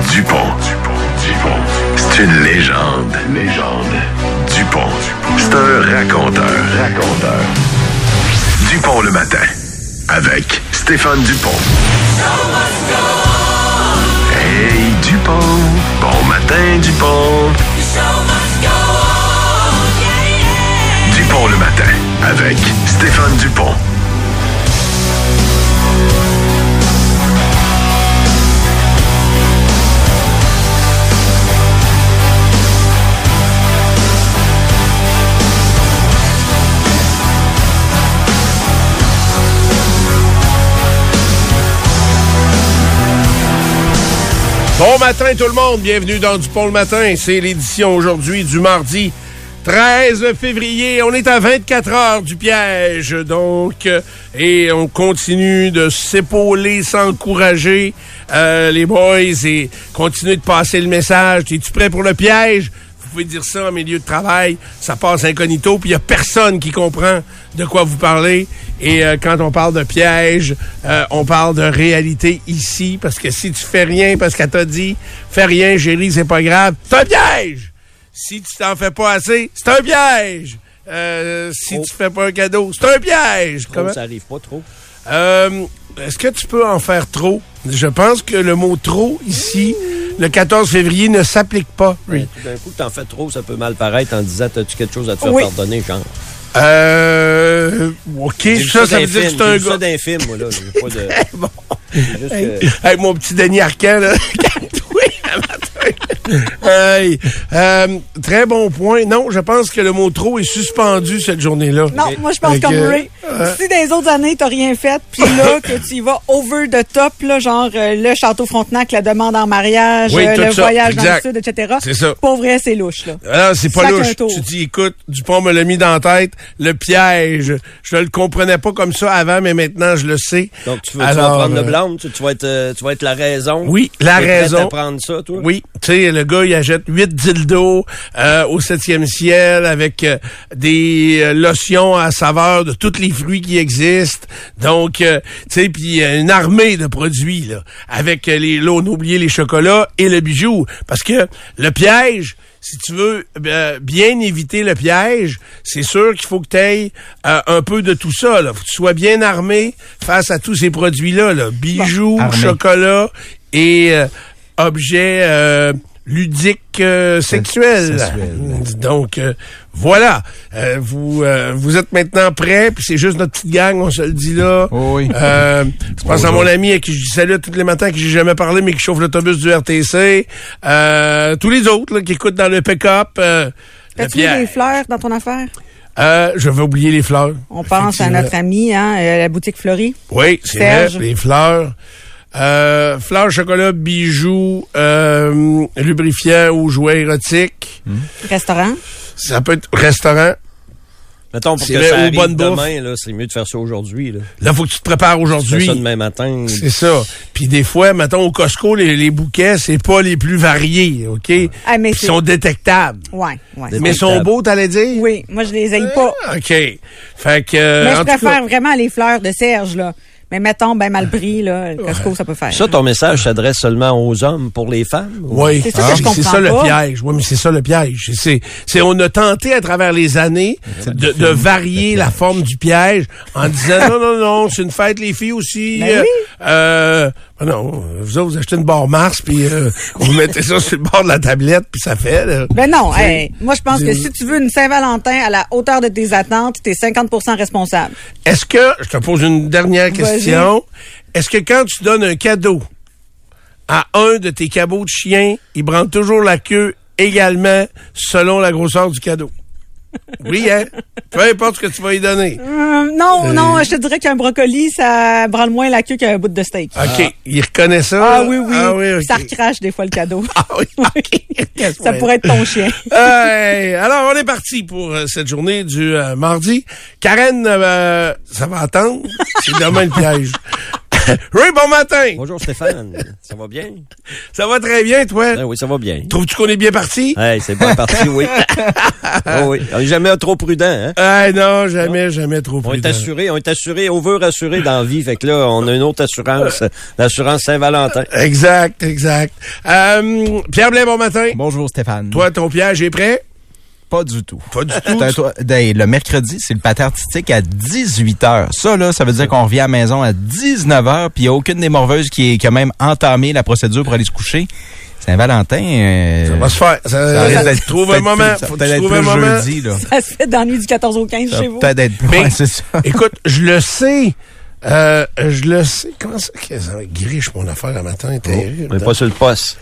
Dupont. Dupont. C'est une légende. Légende. Dupont. C'est un raconteur. Raconteur. Dupont le matin. Avec Stéphane Dupont. Hey Dupont. Bon matin Dupont. Dupont le matin. Avec Stéphane Dupont. Bon matin tout le monde, bienvenue dans Dupont le matin. C'est l'édition aujourd'hui du mardi 13 février. On est à 24 heures du piège, donc, et on continue de s'épauler, s'encourager, euh, les boys, et continuer de passer le message. Es-tu prêt pour le piège? Vous pouvez dire ça en milieu de travail, ça passe incognito, puis il y a personne qui comprend de quoi vous parlez. Et euh, quand on parle de piège, euh, on parle de réalité ici, parce que si tu fais rien parce qu'elle t'a dit, fais rien, Géry, c'est pas grave, c'est un piège! Si tu t'en fais pas assez, c'est un piège! Euh, si Trop. tu fais pas un cadeau, c'est un piège! Trop, Comment? ça arrive pas trop. Euh, Est-ce que tu peux en faire trop? Je pense que le mot trop ici, le 14 février, ne s'applique pas. Oui. Tout d'un coup, t'en fais trop, ça peut mal paraître en disant T'as-tu quelque chose à te faire Oui. pardonner, genre? Euh, OK, ça, ça veut dire que c'est un vu ça gars. d'un film, moi, là. J'ai pas de. Bon. juste que- hey, mon petit Denis Arcand, là. Hey, euh, très bon point. Non, je pense que le mot trop est suspendu cette journée-là. Non, moi je pense comme Ray. euh, Si dans les autres années, t'as rien fait, puis là, que tu y vas over the top, là, genre euh, le Château Frontenac, la demande en mariage, Oui, euh, le ça, voyage dans le exact. sud, etc. C'est ça. Pas vrai, c'est louche, là. Alors, c'est pas louche. tour. Tu dis, écoute, Dupont me l'a mis dans la tête, le piège. Je le comprenais pas comme ça avant, mais maintenant, je le sais. Donc, tu, veux, tu Alors, vas prendre le blâme, tu, tu vas être, tu vas être la raison. Oui, la prête raison. à prendre ça, toi? Oui, tu sais, le gars, il achète huit dildos euh, au septième ciel avec euh, des euh, lotions à saveur de tous les fruits qui existent. Donc, euh, tu sais, puis une armée de produits, là, avec les, là, on oublié les chocolats et le bijou. Parce que le piège, si tu veux euh, bien éviter le piège, c'est sûr qu'il faut que tu aies un peu de tout ça. Là. Faut que tu sois bien armé face à tous ces produits-là. Là. Bijoux, chocolat et euh, objets euh, ludiques euh, sexuels. Donc euh, voilà, Euh, vous euh, vous êtes maintenant prêts, puis c'est juste notre petite gang, on se le dit là. Oh oui. Euh, je pense à mon ami à qui je dis salut tous les matins, à qui j'ai jamais parlé, mais qui chauffe l'autobus du RTC. Euh, tous les autres là, qui écoutent dans le pick-up. Euh, As-tu des fleurs dans ton affaire? Euh, je vais oublier les fleurs. On pense à notre ami, hein, euh, la boutique Fleury. Oui, c'est vrai, les fleurs. Euh, fleurs, chocolat, bijoux, euh, lubrifiant ou jouets érotiques. Restaurant. Ça peut être restaurant. Mettons, pour C'est que vrai, ça arrive bouffes. demain, là, c'est mieux de faire ça aujourd'hui. Là. Là, faut que tu te prépares aujourd'hui. ça demain matin. C'est ça. Puis des fois, mettons, au Costco, les, les bouquets, c'est pas les plus variés, OK? Ah, mais ils sont détectables. Ouais, Mais ils sont beaux, t'allais dire? Oui, moi je les aime pas. Ah, OK. Fait que... euh, Mais je cas- préfère vraiment les fleurs de Serge, là. Mais mettons, ben mal pris, là, le Costco, ça peut faire. Ça, ton message s'adresse seulement aux hommes pour les femmes? ou- Oui, C'est ça que je c'est comprends ça le piège. Oui, mais c'est ça le piège. C'est, c'est, on a tenté à travers les années de, de varier la forme du piège en disant non, non, non, c'est une fête, les filles aussi. Ben oui. Euh, ben non, vous autres, vous achetez une barre Mars, puis euh, vous mettez ça sur le bord de la tablette, puis ça fait. Là. Ben non, hey, moi je pense que si tu veux une Saint-Valentin à la hauteur de tes attentes, t'es 50% responsable. Est-ce que, je te pose une dernière question, est-ce que quand tu donnes un cadeau à un de tes cabots de chien, il branle toujours la queue également selon la grosseur du cadeau? Oui, hein? Peu importe ce que tu vas y donner. Euh, non, non, je te dirais qu'un brocoli, ça branle moins la queue qu'un bout de steak. OK. Il reconnaît ça? Ah oui, oui. Ah oui, Ça recrache des fois le cadeau. Ah oui, OK. ça pourrait être ton chien. Hey, alors, on est parti pour euh, cette journée du euh, mardi. Karen, euh, ça va attendre? C'est demain le piège. Ray, bon matin. Bonjour Stéphane, ça va bien? Ça va très bien, toi? Ah oui, ça va bien. Trouves-tu qu'on est bien parti? Hey, c'est bien parti, oui. oh, oui. On est jamais trop prudent, hein? Ah non, jamais, jamais trop On est prudent. assuré, on est assuré, on veut rassurer dans la vie. Fait que là, on a une autre assurance, l'assurance Saint-Valentin. Exact, exact. Euh, Pierre Blais, bon matin. Bonjour Stéphane. Toi, ton piège est prêt? Pas du tout. Pas du tout. Le mercredi, c'est le patin artistique à 18h. Ça, là, ça veut dire qu'on revient à la maison à 19h, puis il n'y a aucune des morveuses qui, est- qui a même entamé la procédure pour aller se coucher. Saint-Valentin... euh, Ça va se faire. Ça, ça risque d'être- trouve un peut-être moment. ça Faut peut que tu être trouves un plus moment. jeudi, là. Ça se fait dans la nuit du 14 au 15 Ça chez va vous. peut-être être... Mais- Ouais, c'est ça. Écoute, je le sais. Euh, je le sais. Comment ça? que Ça griche mon affaire le matin. terrible. On n'est pas sur le poste.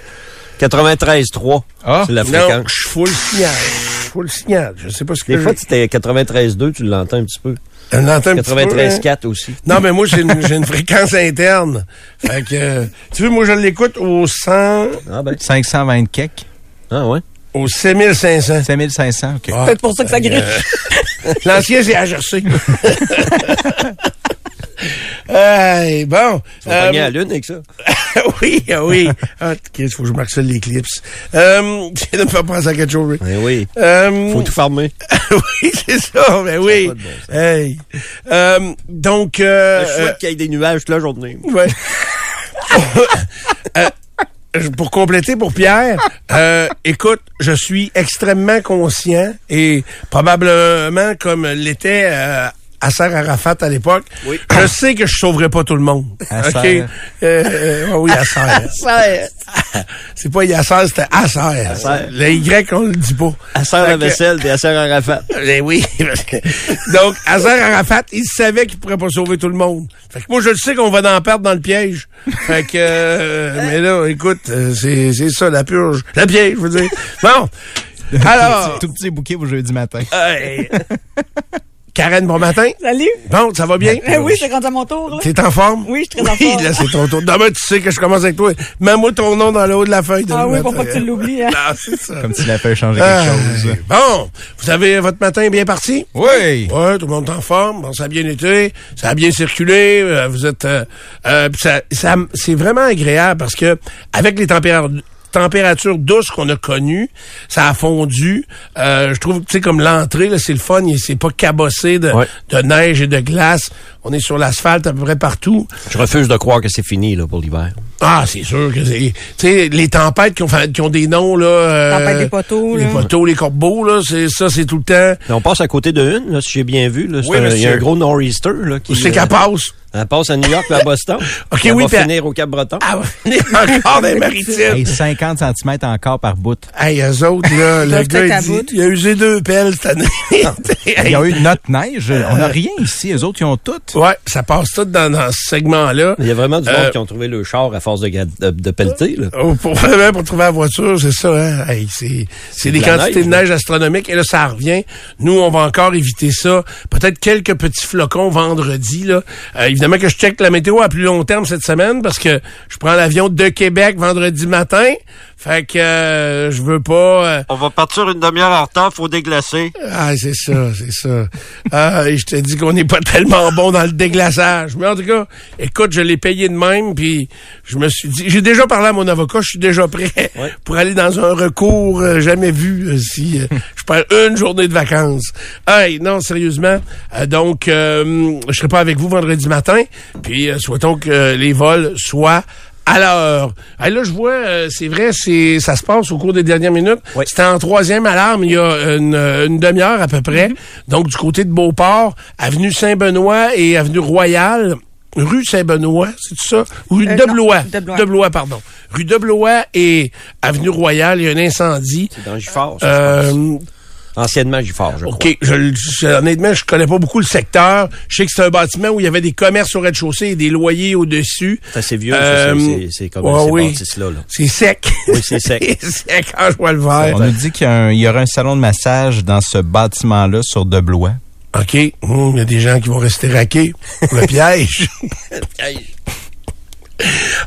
93.3, Ah, c'est la Non, fréquence. je suis full signal. Je suis full signal. Je sais pas ce que Des fois, tu étais 93.2, tu l'entends un petit peu. On l'entend un petit peu, hein? 93.4 aussi. Non, mais moi, j'ai une, fréquence interne. Fait que, euh, tu veux, moi, je l'écoute au 100, Ah ben. 520 kek. Ah ouais. au 6500. 5500, OK. Ah, Peut-être pour ça que ça griche. euh, L'ancien, c'est HRC. hey, bon. Vas Euh, à la lune avec ça. oui, ah oui. Ah, il faut que je marque ça l'éclipse. Euh, tu viens de me faire penser à quelque chose. oui. Eh oui. Euh, Faut tout farmer. oui, c'est ça, ben oui. bon hey. Euh, donc, euh, Je souhaite qu'il y ait des nuages toute la journée. Ouais. Euh, pour compléter pour Pierre, euh, écoute, je suis extrêmement conscient et probablement comme l'était euh, Asser Arafat à l'époque, Oui. je sais que je sauverai pas tout le monde. Asser. OK? Euh, euh, oui. C'est pas Yasser, c'était. Asser. Le Y, on le dit pas. Sert la vaisselle sert en rafale. Ben oui. Donc, Hazard Arafat, il savait qu'il pourrait pas sauver tout le monde. Fait que moi, je le sais qu'on va en perdre dans le piège. Fait que, euh, mais là, écoute, euh, c'est, c'est ça, la purge. La piège, je veux dire. Bon. Alors, Tout petit bouquet pour jeudi matin. Euh, Karen, bon matin. Salut. Bon, ça va bien? Eh oui, c'est rendu à mon tour, là. T'es en forme? Oui, je suis très en forme. là, c'est ton tour. Demain, tu sais que je commence avec toi. Mets-moi ton nom dans le haut de la feuille. de Ah oui, matin. pour pas que tu l'oublies, hein. Non, c'est ça. Comme s'il a fait changer Ah, quelque chose. Bon, vous avez votre matin bien parti? Oui! Ouais, tout le monde est en forme. Bon, ça a bien été. Ça a bien circulé. euh, vous êtes, euh, euh, pis ça, ça- c'est vraiment agréable parce que avec les températures températures douces qu'on a connues, ça a fondu. Euh, je trouve, tu sais, comme l'entrée, là, c'est le fun. il- C'est pas cabossé de, Ouais. de neige et de glace. On est sur l'asphalte à peu près partout. Je refuse de croire que c'est fini là, pour l'hiver. Ah, c'est sûr que c'est... Tu sais, les tempêtes qui ont, fait- qui ont des noms, là... euh, Tempête des poteaux, Les là. poteaux, les corbeaux, là, c'est ça, c'est tout le temps... Mais on passe à côté de une, là, si j'ai bien vu. Là, C'est Oui, un- il y a un gros nor'easter là, qui Où c'est euh, qu'elle passe? Elle passe à New York puis à Boston. OK, Elle oui, va elle- finir au Cap-Breton. Ah, ouais, encore des maritimes. Hey, 50 cm encore par bout. Hey, eux autres, là, le gars, il, dit, il a usé deux pelles cette année. Il y a eu notre neige. On n'a rien ici. Les autres, ils ont tout. ouais, ça passe tout dans, dans ce segment-là. Il y a vraiment du Euh, monde qui ont trouvé le char à force de, de, de pelleter. Là. Oh, pour, pour trouver la voiture, c'est ça, hein? Hey, c'est, c'est des de quantités neige, de neige astronomiques. Et là, ça revient. Nous, on va encore éviter ça. Peut-être quelques petits flocons vendredi, là. Euh, évidemment que je check la météo à plus long terme cette semaine parce que je prends l'avion de Québec vendredi matin. Fait que euh, je veux pas... euh, On va partir une demi-heure en retard, faut déglacer. Ah, c'est ça, c'est ça. Ah, et je te dis qu'on n'est pas tellement bon dans le déglaçage. Mais en tout cas, écoute, je l'ai payé de même, puis je me suis dit, j'ai déjà parlé à mon avocat, je suis déjà prêt Ouais. pour aller dans un recours euh, jamais vu euh, si euh, je perds une journée de vacances. Hey, non, sérieusement. euh, donc, euh, je serai pas avec vous vendredi matin, puis euh, souhaitons que les vols soient Hey, là, je vois, euh, c'est vrai, c'est ça se passe au cours des dernières minutes. Oui. C'était en troisième alarme il y a une, une demi-heure à peu près. Donc, du côté de Beauport, avenue Saint-Benoît et avenue Royale. Rue Saint-Benoît, c'est ça? Rue Euh, de non, Blois. de Blois. De Blois, pardon. Rue de Blois et avenue Royale, il y a un incendie. C'est dans Giffard, ça, je pense. Anciennement Giffard, je crois. OK. Je, le- je- honnêtement, je connais pas beaucoup le secteur. Je sais que c'est un bâtiment où il y avait des commerces au rez-de-chaussée et des loyers au-dessus. C'est assez vieux, ça, Euh, c'est- c'est- c'est comme ouais, ces oui. bâtisses-là. Là. C'est sec. Oui, c'est sec. c'est sec quand je vois le verre. On nous dit qu'il y, aura un salon de massage dans ce bâtiment-là sur de Blois. OK. Hum, Il y a des gens qui vont rester raqués pour le piège.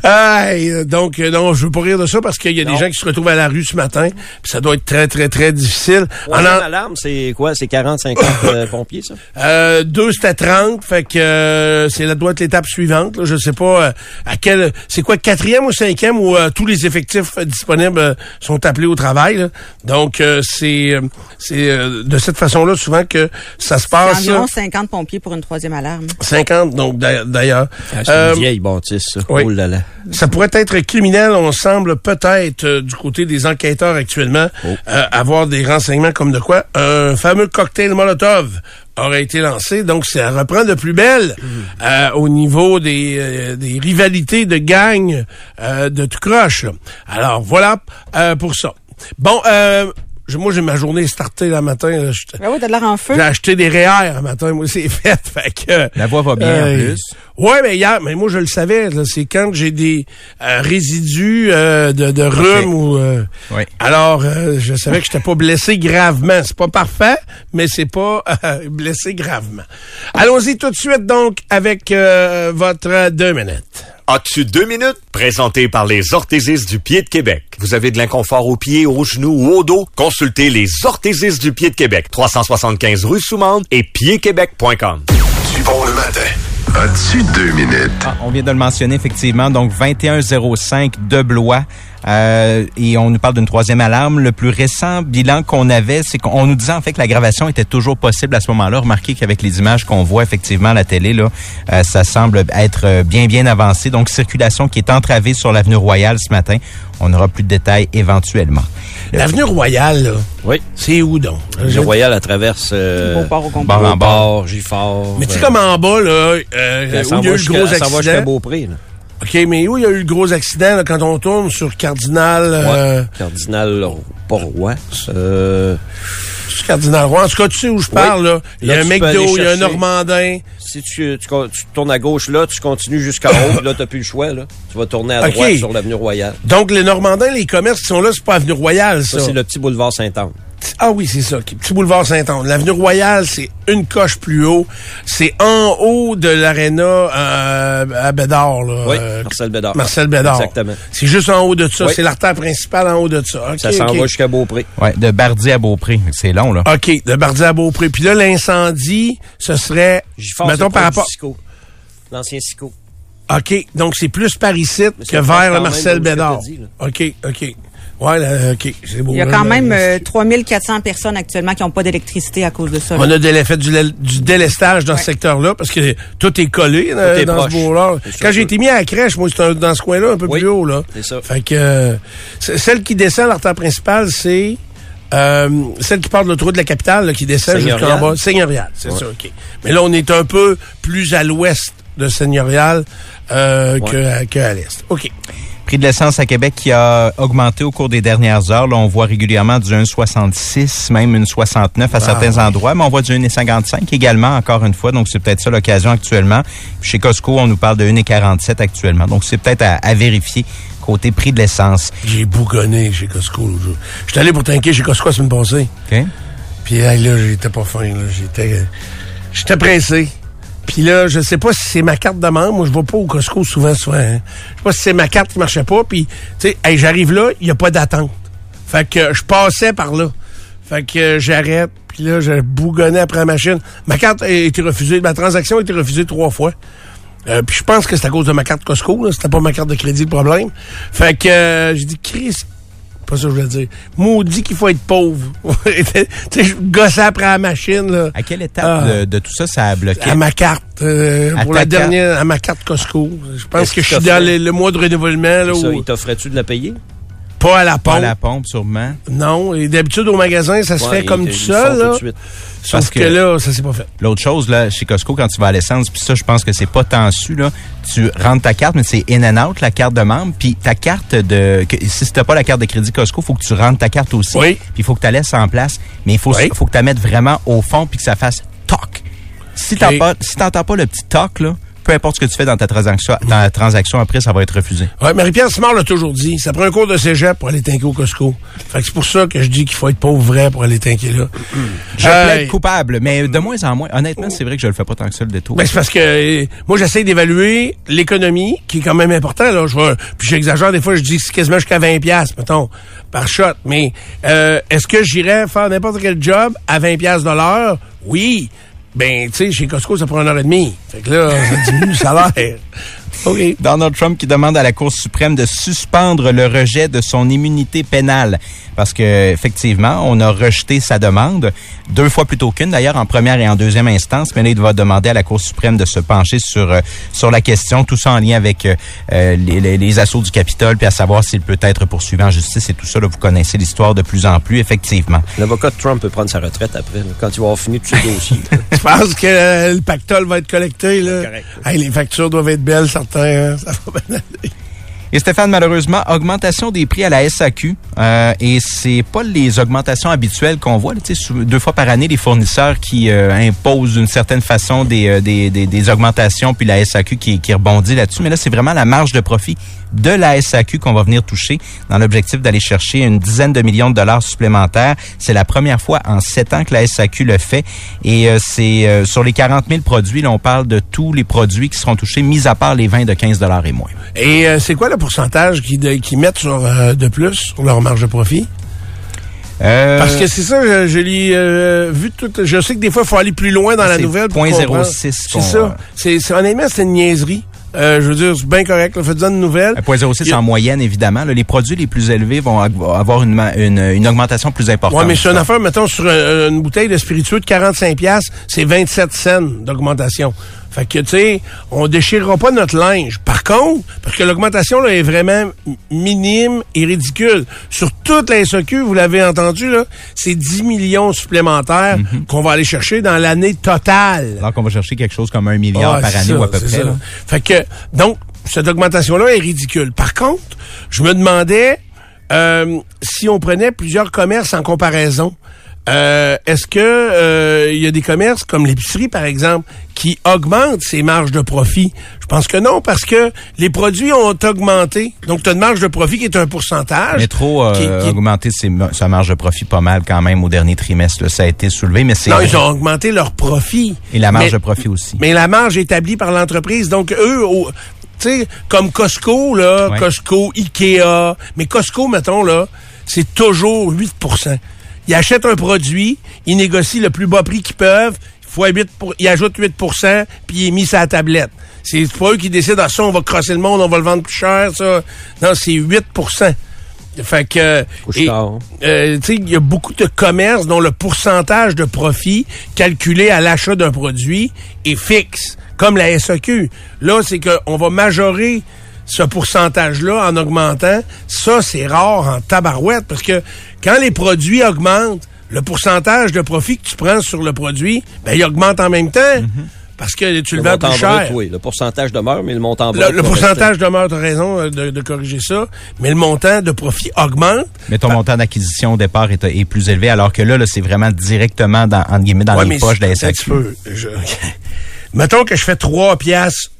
Aïe, euh, donc, euh, non, je veux pas rire de ça parce qu'il y a des gens qui se retrouvent à la rue ce matin. Puis ça doit être très, très, très difficile. En Troisième en- alarme, c'est quoi? C'est 40, 50 euh, pompiers, ça? Euh, deux, c'était 30. Fait que euh, c'est la doit être l'étape suivante. Là. Je sais pas euh, à quel. C'est quoi, quatrième ou cinquième où euh, tous les effectifs euh, disponibles euh, sont appelés au travail. là. Donc euh, c'est euh, c'est euh, de cette façon-là souvent que ça se passe. environ là. 50 pompiers pour une troisième alarme. 50, donc d'a- d'ailleurs. Ah, c'est Euh, une vieille bâtisse, ça. oui. Oh là là. Ça pourrait être criminel, on semble peut-être euh, du côté des enquêteurs actuellement Oh. euh, avoir des renseignements comme de quoi un fameux cocktail Molotov aurait été lancé. Donc ça reprend de plus belle euh, au niveau des, euh, des rivalités de gangs euh, de tout croche. là. Alors voilà euh, pour ça. Bon, euh, je- moi j'ai ma journée startée là matin. Ben oui, t'as de l'air en feu. j'ai acheté des REER un matin, moi c'est fait. fait que, La voix va bien, en plus. Ouais, mais hier, mais moi je le savais, c'est quand j'ai des euh, résidus euh, de, de rhume ou euh, Oui. alors euh, je savais que j'étais pas blessé gravement. C'est pas parfait, mais c'est pas euh, blessé gravement. Allons-y tout de suite donc avec euh, votre deux minutes. As-tu deux minutes? Présenté par les orthésistes du pied de Québec. Vous avez de l'inconfort aux pieds, aux genoux ou au dos? Consultez les orthésistes du pied de Québec. 375 rue Soumande et piedquebec.com. Dupont le matin. As-tu deux minutes? Ah, on vient de le mentionner effectivement, donc 2105 de Blois. Euh, et on nous parle d'une troisième alarme. Le plus récent bilan qu'on avait, c'est qu'on nous disait en fait que l'aggravation était toujours possible à ce moment-là. Remarquez qu'avec les images qu'on voit effectivement à la télé, là, euh, ça semble être euh, bien bien avancé. Donc circulation qui est entravée sur l'avenue Royale ce matin. On aura plus de détails éventuellement. L'avenue Royale, là, Oui. c'est où donc? Le Royal, elle traverse... Euh, Beauport au complet. Bord en bord. Gifford. Mais tu sais euh, comme en bas, là, euh, où il y a eu le jusqu'à- gros elle s'en va jusqu'à accident? Beaupré, là. OK, mais où il y a eu le gros accident là, quand on tourne sur Cardinal... Euh, Ouais. Cardinal. Euh, sur Cardinal Roy. En tout cas, tu sais où je parle, là. Il y a Là, un McDo, il y a un Normandin. si tu, tu, tu tournes à gauche là, tu continues jusqu'en haut, là, t'as plus le choix, là. Tu vas tourner à droite sur l'avenue Royale. Donc, les Normandins, les commerces qui sont là, c'est pas Avenue Royale, ça. Ça, c'est le petit boulevard Saint-Anne. Ah oui, c'est ça. Petit boulevard Saint-Anne. L'avenue Royale, c'est une coche plus haut. C'est en haut de l'aréna euh, à Bédard, là. Oui, Euh, Marcel Bédard. Marcel Bédard. Exactement. C'est juste en haut de ça. Oui. C'est l'artère principale en haut de ça. Ça s'en va jusqu'à Beaupré. Ouais, de Bardi à Beaupré. C'est long, là. OK, de Bardi à Beaupré. Puis là, l'incendie, ce serait... Mettons c'est par rapport... L'ancien Sico. OK, donc c'est plus par ici que vers Marcel Bédard. OK, OK. Ouais, là, OK, c'est beau. Il y a quand là, même là. euh, 3400 personnes actuellement qui n'ont pas d'électricité à cause de ça. là. On a délai- fait du, délestage dans ce secteur-là parce que tout est collé est dans proche. ce sûr Quand j'ai été mis à la crèche, moi, c'était dans ce coin-là, un peu Oui, plus haut. là. c'est ça. Fait que euh, celle qui descend l'artère principale, c'est euh, celle qui part de l'autoroute de la capitale, là, qui descend jusqu'en Seigneurial. bas. Seigneurial, c'est ça, OK. Mais là, on est un peu plus à l'ouest de Seigneurial euh, que, que à l'est. OK. Prix de l'essence à Québec qui a augmenté au cours des dernières heures. Là, on voit régulièrement du 1,66, même une 69 à certains endroits, mais on voit du 1,55 également, encore une fois. Donc, c'est peut-être ça l'occasion actuellement. Puis chez Costco, on nous parle de 1,47 actuellement. Donc, c'est peut-être à, à vérifier côté prix de l'essence. J'ai bougonné chez Costco l'autre jour. J'étais allé pour tanker chez Costco la semaine passée. OK? Puis hey, là, j'étais pas fin. là. J'étais j'étais pressé. Puis là, je sais pas si c'est ma carte de membre. Moi, je vais pas au Costco souvent, souvent. hein. Je sais pas si c'est ma carte qui marchait pas. Puis, tu sais, hey, j'arrive là, il a pas d'attente. Fait que je passais par là. Fait que j'arrête. Puis là, je bougonnais après la machine. Ma carte a été refusée. Ma transaction a été refusée trois fois. Euh, puis je pense que c'est à cause de ma carte Costco. C'était pas ma carte de crédit le problème. Fait que euh, j'ai dit, Chris, pas ça que je voulais dire. Maudit qu'il faut être pauvre. tu sais, je gossais après la machine, là. À quelle étape Ah. de, de tout ça, ça a bloqué? À ma carte, euh, À pour la carte? dernière, à ma carte Costco. Je pense que je suis dans le, le mois de renouvellement, là, Ça, où- il t'offrait-tu de la payer? Pas à la Pas pompe. à la pompe, sûrement. Non, et d'habitude au magasin, ça se Ouais, fait comme tout seul, tout là. de suite. Sauf Parce que, que- là, ça s'est pas fait. L'autre chose, là, chez Costco, quand tu vas à l'essence, puis ça, je pense que c'est pas tant su, là. Tu rentres ta carte, mais c'est in and out, la carte de membre. Puis ta carte de... que- si t'as pas la carte de crédit Costco, faut que tu rentres ta carte aussi. Oui. Puis il faut que tu la laisses en place. Mais il faut, Oui. faut que tu la mettes vraiment au fond puis que ça fasse toc. Si OK. t'entends pas, si t'entends pas le petit toc, là, peu importe ce que tu fais dans ta transaction, dans la transaction après, ça va être refusé. Ouais, Marie-Pierre Simard l'a toujours dit. Ça prend un cours de cégep pour aller tanker au Costco. Fait que c'est pour ça que je dis qu'il faut être pauvre vrai pour aller tanker là. Je Hey. plaide coupable, mais de moins en moins. Honnêtement, c'est vrai que je le fais pas tant que ça le détour. Ben, c'est parce que euh, moi j'essaie d'évaluer l'économie qui est quand même important là, je vois, puis j'exagère des fois, je dis c'est quasiment jusqu'à 20 pièces mettons par shot, mais euh, est-ce que j'irais faire n'importe quel job à 20 pièces de l'heure? Oui. Ben, tu sais, chez Costco, ça prend une heure et demie. Fait que là, ça diminue le salaire. OK. Donald Trump qui demande à la Cour suprême de suspendre le rejet de son immunité pénale. Parce que, effectivement, on a rejeté sa demande deux fois plutôt qu'une, d'ailleurs, en première et en deuxième instance. Mais là, il va demander à la Cour suprême de se pencher sur, euh, sur la question, tout ça en lien avec euh, euh, les, les- les assauts du Capitole, puis à savoir s'il peut être poursuivi en justice et tout ça. Là, vous connaissez l'histoire de plus en plus, effectivement. L'avocat de Trump peut prendre sa retraite après, là, quand il va avoir fini tous ses dossiers. Je pense que euh, le pactole va être collecté, là? Correct. Hey, les factures doivent être belles, certains. hein. Ça va bien aller. Et Stéphane, malheureusement, augmentation des prix à la SAQ. Euh, et c'est pas les augmentations habituelles qu'on voit. là. Deux fois par année, les fournisseurs qui euh, imposent d'une certaine façon des, euh, des, des, des augmentations, puis la SAQ qui, qui rebondit là-dessus. Mais là, c'est vraiment la marge de profit de la SAQ qu'on va venir toucher dans l'objectif d'aller chercher une dizaine de millions de dollars supplémentaires. C'est la première fois en sept ans que la SAQ le fait. Et euh, c'est euh, sur les 40 000 produits, là, on parle de tous les produits qui seront touchés, mis à part les vins de 15 dollars et moins. Et euh, c'est quoi le pourcentage qu'ils mettent sur, euh, de plus sur leur marge de profit? Euh, Parce que c'est ça, je, je l'ai euh, vu tout. Je sais que des fois, il faut aller plus loin dans la nouvelle. pour 0.06 comprendre. qu'on- C'est ça. C'est, honnêtement, c'est une niaiserie. Euh, je veux dire, c'est bien correct. Faites-en une nouvelle. Un point 06 Il y a- en moyenne, évidemment. là. les produits les plus élevés vont avoir une, une, une augmentation plus importante. Ouais, mais c'est une affaire, mettons, sur un- une bouteille de spiritueux de 45 pièces, c'est 27 cents d'augmentation. Fait que, tu sais, on déchirera pas notre linge. Par contre, parce que l'augmentation, là, est vraiment minime et ridicule. Sur toute la vous l'avez entendu, là, c'est 10 millions supplémentaires Mhm. qu'on va aller chercher dans l'année totale. Alors qu'on va chercher quelque chose comme un milliard Ah, par année ça, ou à peu près. là. Fait que, donc, cette augmentation-là est ridicule. Par contre, je me demandais euh, si on prenait plusieurs commerces en comparaison. Euh, Est-ce que euh, il y a des commerces comme l'épicerie, par exemple, qui augmentent ses marges de profit? Je pense que non, parce que les produits ont augmenté. Donc, tu as une marge de profit qui est un pourcentage. Métro a qui- qui- augmenté ses sa marge de profit pas mal quand même au dernier trimestre. là. Ça a été soulevé, mais c'est... Non, ils ont augmenté leur profit. Et la marge Mais- de profit aussi. Mais la marge établie par l'entreprise. Donc, eux, au- tu sais, comme Costco, là, Ouais. Costco, Ikea, mais Costco, mettons, là, c'est toujours 8 Ils achètent un produit, ils négocient le plus bas prix qu'ils peuvent, fois 8 pour, ils ajoutent 8% puis il est mis la tablette. C'est pas eux qui décident, ah, ça, on va crosser le monde, on va le vendre plus cher, ça. Non, c'est 8% Fait que... Tard. euh, tu sais, il y a beaucoup de commerces dont le pourcentage de profit calculé à l'achat d'un produit est fixe, comme la SAQ. Là, c'est qu'on va majorer ce pourcentage-là en augmentant. Ça, c'est rare en tabarouette, parce que quand les produits augmentent, le pourcentage de profit que tu prends sur le produit, ben, il augmente en même temps, parce que tu le, Le vends plus brut, cher. oui. Le pourcentage demeure, mais le montant brut. Le, le pourcentage demeure, tu as raison euh, de, de corriger ça, mais le montant de profit augmente. Mais ton montant d'acquisition au départ est, est plus élevé, alors que là, là c'est vraiment directement dans, entre guillemets, dans Ouais, les mais poches de la SAQ. Mettons que je fais 3 piastres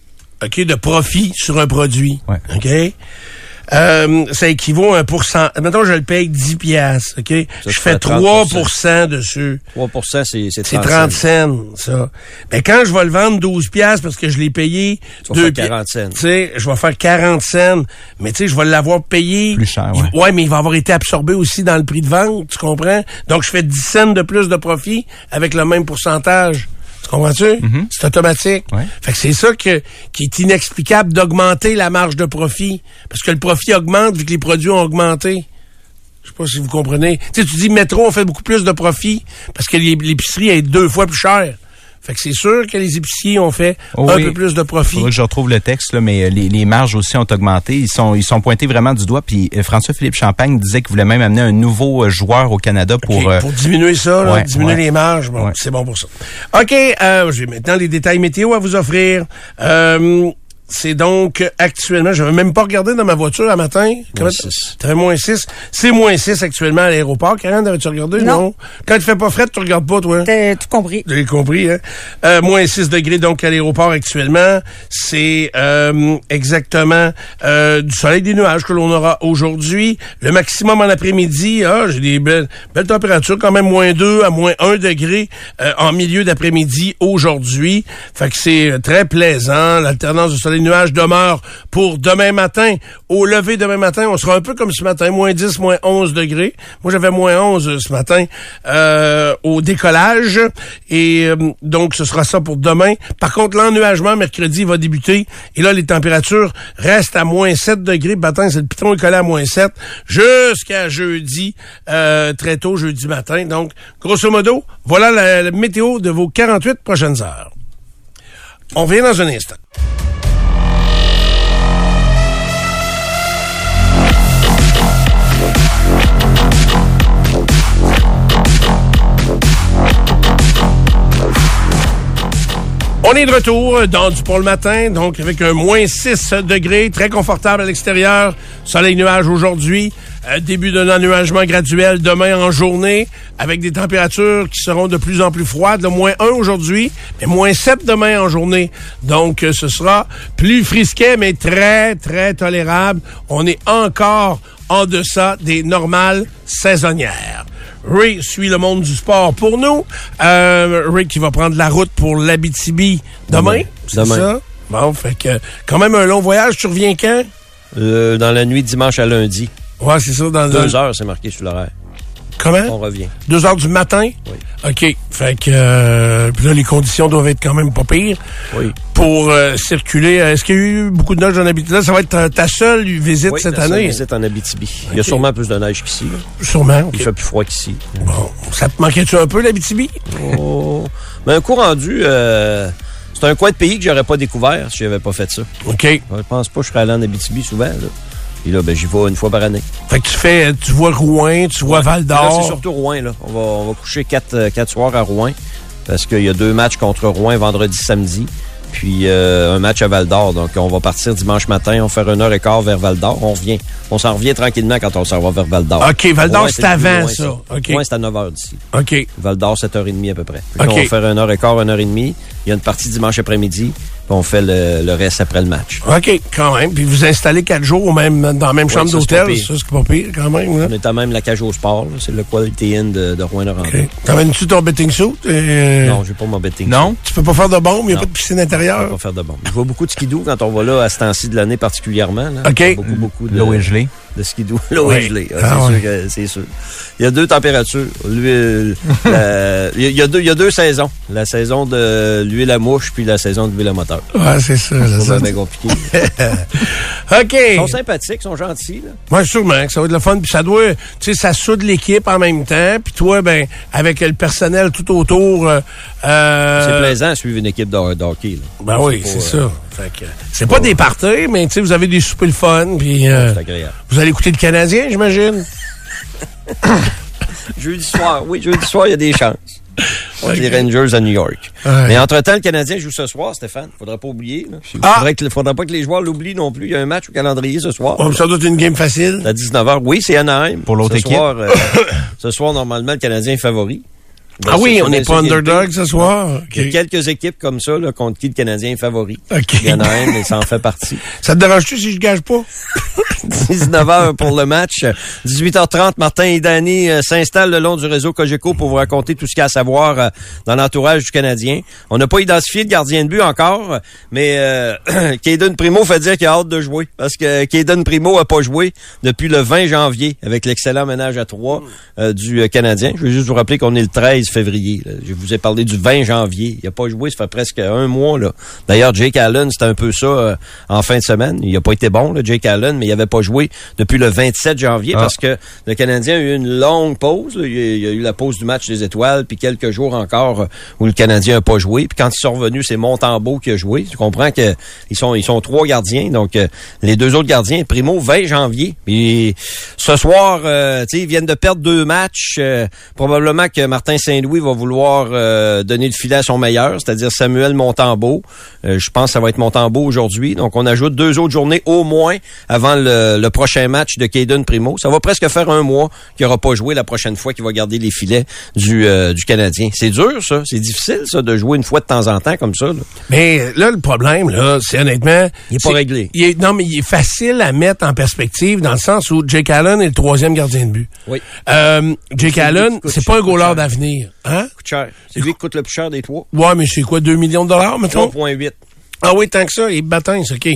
OK, de profit sur un produit. Ouais. OK? Euh, ça équivaut à un pourcent. Mettons, je le paye 10 piastres. OK? Ça je fais 3% dessus. 3% c'est c'est C'est 30 30 cents, ça. Mais quand je vais le vendre 12 piastres parce que je l'ai payé Tu vas deux faire pi- 40 cents. Tu sais, je vais faire 40 cents. Mais tu sais, je vais l'avoir payé. Plus cher, Il- ouais. mais il va avoir été absorbé aussi dans le prix de vente, tu comprends? Donc, je fais 10 cents de plus de profit avec le même pourcentage. Tu comprends-tu? C'est automatique. Ouais. Fait que c'est ça que, qui est inexplicable d'augmenter la marge de profit. Parce que le profit augmente vu que les produits ont augmenté. Je sais pas si vous comprenez. Tu sais, tu dis métro, on fait beaucoup plus de profit parce que l'é- l'épicerie est deux fois plus chère. Fait que c'est sûr que les épiciers ont fait Oh un oui. peu plus de profit. Faudrait que je retrouve le texte, là, mais euh, les, les marges aussi ont augmenté. Ils sont, ils sont pointés vraiment du doigt. Puis euh, François-Philippe Champagne disait qu'il voulait même amener un nouveau euh, joueur au Canada pour... Pour diminuer ça, là, ouais, diminuer ouais. les marges, bon, Ouais. c'est bon pour ça. OK, euh, j'ai maintenant les détails météo à vous offrir. Euh, c'est donc actuellement, je vais même pas regarder dans ma voiture un matin. T'avais moins 6. C'est moins 6 actuellement à l'aéroport. Karen, avais-tu regardé? Non. Quand il fait pas frais, tu regardes pas, toi? T'as tout compris. Avez compris, hein? Euh, moins 6 degrés donc à l'aéroport actuellement. C'est euh, exactement euh, du soleil des nuages que l'on aura aujourd'hui. Le maximum en après-midi, ah, j'ai des belles, belles températures, quand même moins 2 à moins 1 degré euh, en milieu d'après-midi aujourd'hui. Fait que c'est euh, très plaisant. L'alternance de soleil et nuages demeure pour demain matin. Au lever demain matin, on sera un peu comme ce matin, moins 10, moins 11 degrés. Moi, j'avais moins 11 ce matin euh, au décollage. Et euh, donc, ce sera ça pour demain. Par contre, l'ennuagement, mercredi, va débuter. Et là, les températures restent à moins 7 degrés. Matin, c'est le piton est collé à moins 7 jusqu'à jeudi, euh, très tôt, jeudi matin. Donc, grosso modo, voilà la, la météo de vos 48 prochaines heures. On revient dans un instant. On est de retour dans du pont le matin, donc avec un moins 6 degrés, très confortable à l'extérieur. Soleil nuage aujourd'hui. Euh, début d'un ennuagement graduel demain en journée, avec des températures qui seront de plus en plus froides. Le moins 1 aujourd'hui, mais moins 7 demain en journée. Donc, euh, ce sera plus frisquet, mais très, très tolérable. On est encore en deçà des normales saisonnières. Ray suit le monde du sport pour nous. Euh, Ray qui va prendre la route pour l'Abitibi demain. C'est Demain. ça? Bon, fait que quand même un long voyage. Tu reviens quand? Euh, dans la nuit dimanche à lundi. Ouais, c'est ça. Dans Deux le... heures, c'est marqué sur l'horaire. Comment? On revient. Deux heures du matin? Oui. OK. Fait que euh, puis là, les conditions doivent être quand même pas pires Oui. pour euh, circuler. Est-ce qu'il y a eu beaucoup de neige en Abitibi? Là, ça va être ta, seule visite Oui, cette la seule année? visite en Abitibi. Il y a sûrement plus de neige qu'ici. Sûrement. Il fait plus froid qu'ici. Bon. Ça te manquait-tu un peu, l'Abitibi? Oh. Mais un coup rendu, euh, c'est un coin de pays que j'aurais pas découvert si j'avais pas fait ça. OK. Je pense pas que je serais allé en Abitibi souvent. Là. Puis là, ben, j'y vais une fois par année. Fait que tu fais, tu vois Rouen, tu vois Val Là, c'est d'Or. surtout Rouen. Là. On, va, on va coucher quatre, euh, quatre soirs à Rouen parce qu'il y a deux matchs contre Rouen vendredi, samedi. Puis euh, un match à Val d'Or. Donc, on va partir dimanche matin. On va faire une heure et quart vers Val d'Or. On revient. On s'en revient tranquillement quand on s'en va vers Val d'Or. OK, Val d'Or, c'est avant loin, ça. OK. Rouen, c'est à 9 h d'ici. OK. Val d'Or, 7h30 à peu près. Puis là, on va faire une heure et quart, une heure et demie. Il y a une partie dimanche après-midi. Puis on fait le, le reste après le match. OK, quand même. Puis vous installez quatre jours au même, dans la même chambre d'hôtel. Ça, c'est pas pire, quand même. Là. On est à même la cage au sport. C'est le Quality Inn de, de Rouen-Noranda. OK. T'amènes-tu ton betting suit? Euh, Non, j'ai pas mon betting. Non? Tu peux pas faire de bombe, il n'y a Non. pas de piscine Je vais intérieure. pas faire de bombe. Je vois beaucoup de skidoo quand on va là à ce temps-ci de l'année particulièrement. Là. OK. Il y a Beaucoup, beaucoup de, L'eau est gelée. de skidoo. L'eau Oui. est gelée. Ah, Ah, c'est, sûr que- c'est sûr. Il y a deux températures. L'huile, la- il, y a, il y a deux, il y a deux saisons. La saison de l'huile à mouche puis la saison de l'huile à moteur. Ouais, c'est ça. C'est pas bien compliqué. OK. Ils sont sympathiques, ils sont gentils. Là. Moi, sûrement que ça va être le fun. Puis ça doit, tu sais, ça soude l'équipe en même temps. Puis toi, ben, avec le personnel tout autour. euh, euh, C'est plaisant de suivre une équipe de, de hockey. Là. Ben oui, pas, c'est euh, ça. Fait que, c'est pas des parties, mais tu sais, vous avez des soupers le fun. Puis euh, C'est agréable. vous allez écouter le Canadien, j'imagine. Jeudi soir, oui, jeudi soir, il y a des chances. Contre les. Rangers à New York. Ouais. Mais entre-temps, le Canadien joue ce soir, Stéphane. Faudra pas oublier. Là. Ah! Faudrait que, faudra pas que les joueurs l'oublient non plus. Il y a un match au calendrier ce soir. Bon, ça doit être une game facile. À 19h. Oui, c'est Anaheim. Pour l'autre équipe. Soir, euh, ce soir, normalement, le Canadien est favori. Ah oui, Ben, on n'est pas underdog ce soir? Il y a quelques équipes comme ça, là, contre qui le Canadien est favori. OK. Il y en a un, mais ça en fait partie. Ça te dérange-tu si je gage pas? 19h pour le match. 18h30, Martin et Danny euh, s'installent le long du réseau Cogeco pour vous raconter tout ce qu'il y a à savoir euh, dans l'entourage du Canadien. On n'a pas identifié de gardien de but encore, mais euh, Primo fait dire qu'il a hâte de jouer parce que Caden Primo a pas joué depuis le 20 janvier avec l'excellent ménage à 3 du euh, Canadien. Je veux juste vous rappeler qu'on est le 13 février. là. Je vous ai parlé du 20 janvier. Il a pas joué, ça fait presque un mois. là. D'ailleurs, Jake Allen, c'était un peu ça euh, en fin de semaine. Il a pas été bon, là, Jake Allen, mais il avait pas joué depuis le 27 janvier Ah. parce que le Canadien a eu une longue pause. là. Il y a, eu la pause du match des étoiles, puis quelques jours encore euh, où le Canadien a pas joué. Puis quand ils sont revenus, c'est Montembeau qui a joué. Tu comprends que ils sont ils sont trois gardiens, donc euh, les deux autres gardiens, Primo 20 janvier. Puis ce soir, euh, ils viennent de perdre deux matchs. probablement que Martin Saint Saint-Louis va vouloir euh, donner le filet à son meilleur, c'est-à-dire Samuel Montembeau. Euh, je pense que ça va être Montembeau aujourd'hui. Donc, on ajoute deux autres journées au moins avant le, le prochain match de Caden Primo. Ça va presque faire un mois qu'il n'aura pas joué la prochaine fois qu'il va garder les filets du, euh, du Canadien. C'est dur, ça. C'est difficile, ça, de jouer une fois de temps en temps comme ça. là. Mais là, le problème, là, c'est honnêtement... Il est pas réglé. il est- non, mais il est facile à mettre en perspective dans le sens où Jake Allen est le troisième gardien de but. Oui. Euh, Jake Allen, c'est pas un coûte goaler Hein? Coûte cher. C'est lui qui coûte le plus cher des trois. Ouais, mais c'est quoi, 2 millions de dollars, mettons? 3,8. Ah oui, tant que ça, il battant, c'est OK.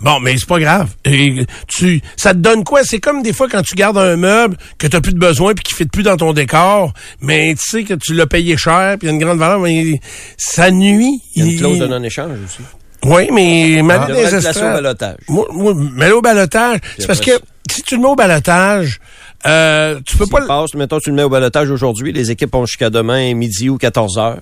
Bon, mais c'est pas grave. Et tu, ça te donne quoi? C'est comme des fois quand tu gardes un meuble que t'as plus de besoin puis qui fit plus dans ton décor, mais tu sais que tu l'as payé cher puis il y a une grande valeur, mais ça nuit. Il y a une clause de non-échange aussi. Oui, mais malgré les au balotage. Moi, moi, mets-le au balotage. C'est parce que si tu le mets au balotage, euh, tu peux pas le... passe, mettons, tu le mets au balotage aujourd'hui, les équipes ont jusqu'à demain, midi ou 14 heures.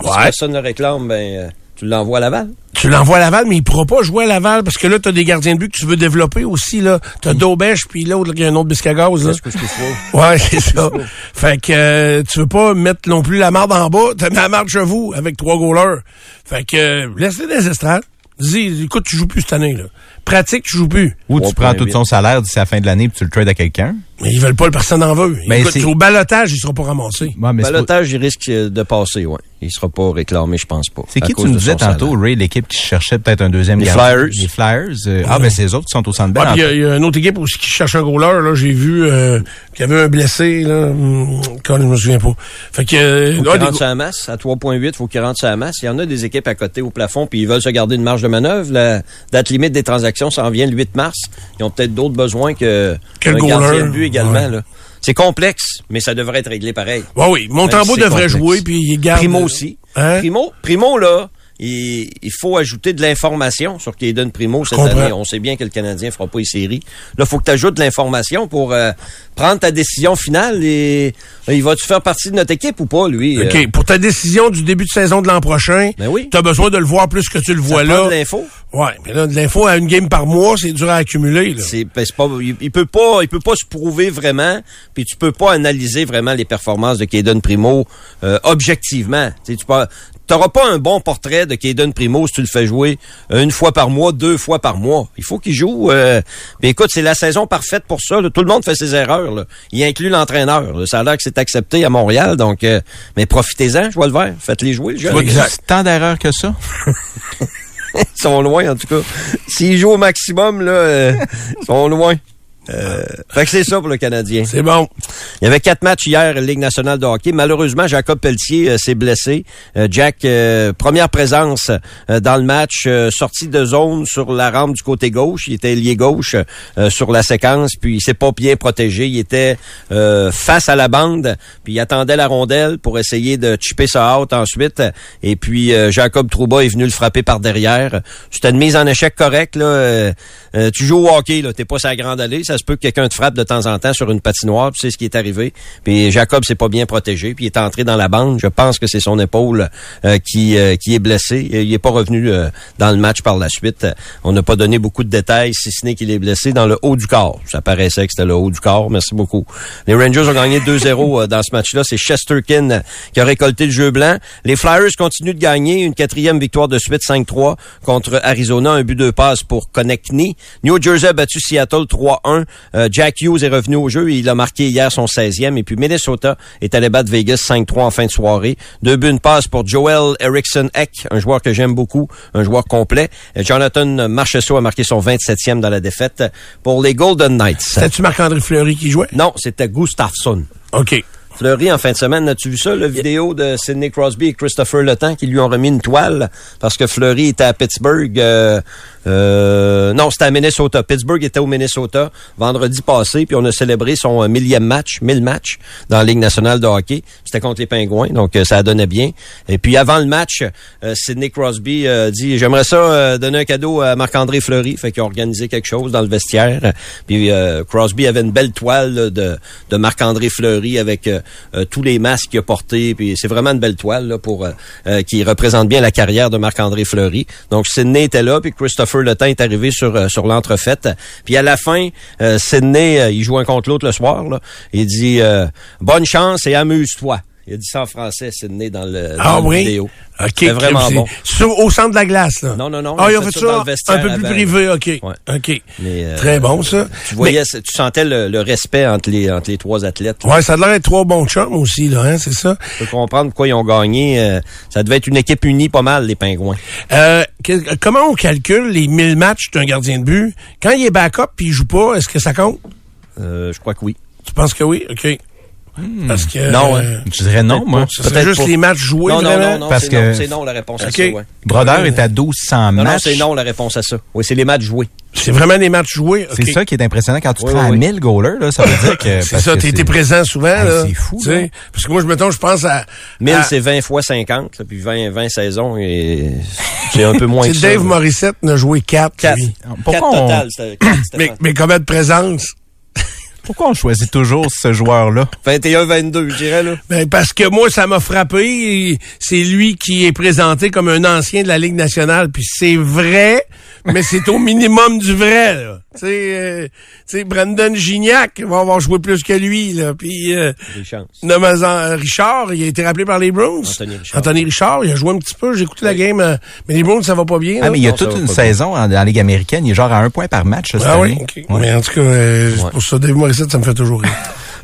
Si Ouais. personne ne réclame, ben, euh, tu l'envoies à Laval. Tu l'envoies à Laval, mais il pourra pas jouer à Laval parce que là, t'as des gardiens de but que tu veux développer aussi, là. T'as Daubèche, puis l'autre, il y a un autre bisque à gaz, là. Ouais, c'est ça. Fait que euh, tu veux pas mettre non plus la marde en bas, t'as mis la marde chez vous avec trois goalers. Fait que euh, laisse-les les estrades. Dis, écoute, tu joues plus cette année, là. Pratique, tu joues plus. Ou tu 3.8. prends tout son salaire d'ici la fin de l'année et tu le trades à quelqu'un. Mais ils veulent pas, le personne en veut. Ben, écoute, au balotage, il sera pas ramassé. Ouais, mais Balotage, il risque euh, de passer, ouais. Il sera pas réclamé, je pense pas. C'est qui tu nous disais tantôt, salaire. Ray, l'équipe qui cherchait peut-être un deuxième Les gardien? Flyers. Les Flyers. euh, ah, ben c'est les autres qui sont au centre belle. Ah, puis il y a- il y, a une autre équipe aussi qui cherche un goaler, là. J'ai vu euh, qu'il y avait un blessé, là. Hum, Quand je me souviens pas. Fait que. euh, Faut qu'il des rentre go- sur la masse. À 3.8, faut qu'il rentre sur la masse. Il y en a des équipes à côté au plafond, puis ils veulent se garder une marge de manœuvre. La date limite des transactions s'en vient le 8 mars. Ils ont peut-être d'autres besoins que Que le un gardien de but également. Ouais. là. C'est complexe, mais ça devrait être réglé pareil. Ouais, oui, Montembeau si c'est devrait complexe. jouer, puis il garde. Primo aussi. Hein? Primo, Primo, là, il, il faut ajouter de l'information sur Caden Primo cette comprends. année. On sait bien que le Canadien fera pas les séries. Là, faut que tu ajoutes de l'information pour euh, prendre ta décision finale. Et euh, il va-tu faire partie de notre équipe ou pas, lui? OK, Euh, pour ta décision du début de saison de l'an prochain, Ben oui. t'as besoin de le voir plus que tu le ça vois prend là. de l'info. Ouais, mais là, de l'info à une game par mois, c'est dur à accumuler. Là. C'est ben, c'est pas il, il peut pas il peut pas se prouver vraiment puis tu peux pas analyser vraiment les performances de Caden Primo euh, objectivement. Tu sais, tu peux T'auras pas un bon portrait de Caden Primo si tu le fais jouer une fois par mois, deux fois par mois. Il faut qu'il joue. Euh, ben écoute, c'est la saison parfaite pour ça. là. Tout le monde fait ses erreurs. Là. Il inclut l'entraîneur. là. Ça a l'air que c'est accepté à Montréal. Donc, euh, mais profitez-en, je vois le vert. Faites-les jouer, le exact. Tant d'erreurs que ça. Ils sont loin, en tout cas. S'ils jouent au maximum, là, euh, ils sont loin. Euh, fait que c'est ça pour le Canadien. C'est bon. Il y avait quatre matchs hier, Ligue nationale de hockey. Malheureusement, Jacob Pelletier euh, s'est blessé. Euh, Jack, première présence dans le match, sorti de zone sur la rampe du côté gauche. Il était lié gauche sur la séquence, puis il s'est pas bien protégé. Il était face à la bande, puis il attendait la rondelle pour essayer de chipper ça out ensuite. Et puis Jacob Trouba est venu le frapper par derrière. C'était une mise en échec correcte. Là. Tu joues au hockey, là, t'es pas sa grande allée. Ça peut que quelqu'un te frappe de temps en temps sur une patinoire, c'est ce qui est arrivé. Puis Jacob s'est pas bien protégé, puis il est entré dans la bande. Je pense que c'est son épaule euh, qui euh, qui est blessée. Il est pas revenu euh, dans le match par la suite. On n'a pas donné beaucoup de détails, si ce n'est qu'il est blessé dans le haut du corps. Ça paraissait que c'était le haut du corps. Merci beaucoup. Les Rangers ont gagné 2-0 euh, dans ce match-là. C'est Chesterkin qui a récolté le jeu blanc. Les Flyers continuent de gagner. Une quatrième victoire de suite, 5-3 contre Arizona. Un but de passe pour Konechny. New Jersey a battu Seattle 3-1. Euh, Jack Hughes est revenu au jeu il a marqué hier son 16e. Et puis Minnesota est allé battre Vegas 5-3 en fin de soirée. Deux buts de passe pour Joel Eriksson Eck, un joueur que j'aime beaucoup, un joueur complet. Euh, Jonathan Marcheseau a marqué son 27e dans la défaite pour les Golden Knights. C'était-tu Marc-André Fleury qui jouait? Non, c'était Gustafsson. OK. Fleury, en fin de semaine, as-tu vu ça, la vidéo de Sidney Crosby et Christopher Le Temps qui lui ont remis une toile parce que Fleury était à Pittsburgh. euh, euh, non, c'était à Minnesota. Pittsburgh était au Minnesota vendredi passé, puis on a célébré son euh, millième match, mille matchs dans la Ligue nationale de hockey. C'était contre les Pingouins, donc euh, ça donnait bien. Et puis avant le match, euh, Sidney Crosby dit j'aimerais ça donner un cadeau à Marc-André Fleury, fait qu'ils ont organisé quelque chose dans le vestiaire. Puis euh, Crosby avait une belle toile là, de, de Marc-André Fleury avec tous les masques qu'il a portés. Puis c'est vraiment une belle toile là, pour euh, euh, qui représente bien la carrière de Marc-André Fleury. Donc Sidney était là, puis Christopher Le est arrivé sur euh, sur l'entrefaite. Puis à la fin, euh, Sidney, euh, il joue un contre l'autre le soir. Là, il dit euh, bonne chance et amuse-toi. Il a dit ça en français, Sidney, dans le, dans Ah le oui? vidéo. OK. C'était vraiment bon. Sur- au centre de la glace, là? Non, non, non, Ah, il a fait ça dans le un peu plus avant. privé, OK. Ouais. OK. Mais, euh, Très bon, ça. Tu voyais, tu sentais le, le respect entre les, entre les trois athlètes. Ouais, ça a l'air d'être trois bons chums aussi, là, hein, c'est ça? Tu peux comprendre pourquoi ils ont gagné. euh, ça devait être une équipe unie pas mal, les Pingouins. Euh, que- comment on calcule les 1000 matchs d'un gardien de but? Quand il est backup puis il joue pas, est-ce que ça compte? Euh, je crois que oui. Tu penses que oui? OK. Parce que... Non, euh, hein. Je dirais non, moi. Peut-être juste les matchs joués, non, non, non, non, Parce c'est que- non, c'est non la réponse à OK. ça. Ouais. Brodeur est à 1200 Non, non, matchs. c'est non la réponse à ça. Oui, c'est les matchs joués. C'est vraiment des matchs joués? C'est ça qui est impressionnant. Quand tu Oui, te rends oui, à oui. 1000 goalers, là, ça veut dire que... C'est ça, c'est- présent souvent, Hey, là. c'est fou, là. Parce que moi, je mettons, je pense à... 1000, à- c'est 20 fois 50, là, puis 20, 20 saisons, et c'est un peu moins que ça. Dave là. Morissette n'a joué 4. Quatre. Pourquoi Quatre on- total, c'était quatre, Mais, mais combien de présence? Pourquoi on choisit toujours ce joueur-là? 21-22, je dirais, là. Ben, parce que moi, ça m'a frappé. C'est lui qui est présenté comme un ancien de la Ligue nationale. Puis c'est vrai, mais c'est au minimum du vrai. Là. Tu sais, euh, tu sais, Brandon Gignac va avoir joué plus que lui. Là. Puis euh, Des chances. nommez-en Richard, il a été rappelé par les Browns. Anthony Richard. Anthony Richard, il a joué un petit peu. J'ai écouté la game, euh, mais les Browns, ça va pas bien. Ah, là. mais il y a Non, toute une saison en, dans la Ligue américaine. Il est genre à un point par match, cette Ah oui. Ouais. Mais en tout cas, euh, c'est Ouais. pour ça, Dave Morissette, ça me fait toujours rire.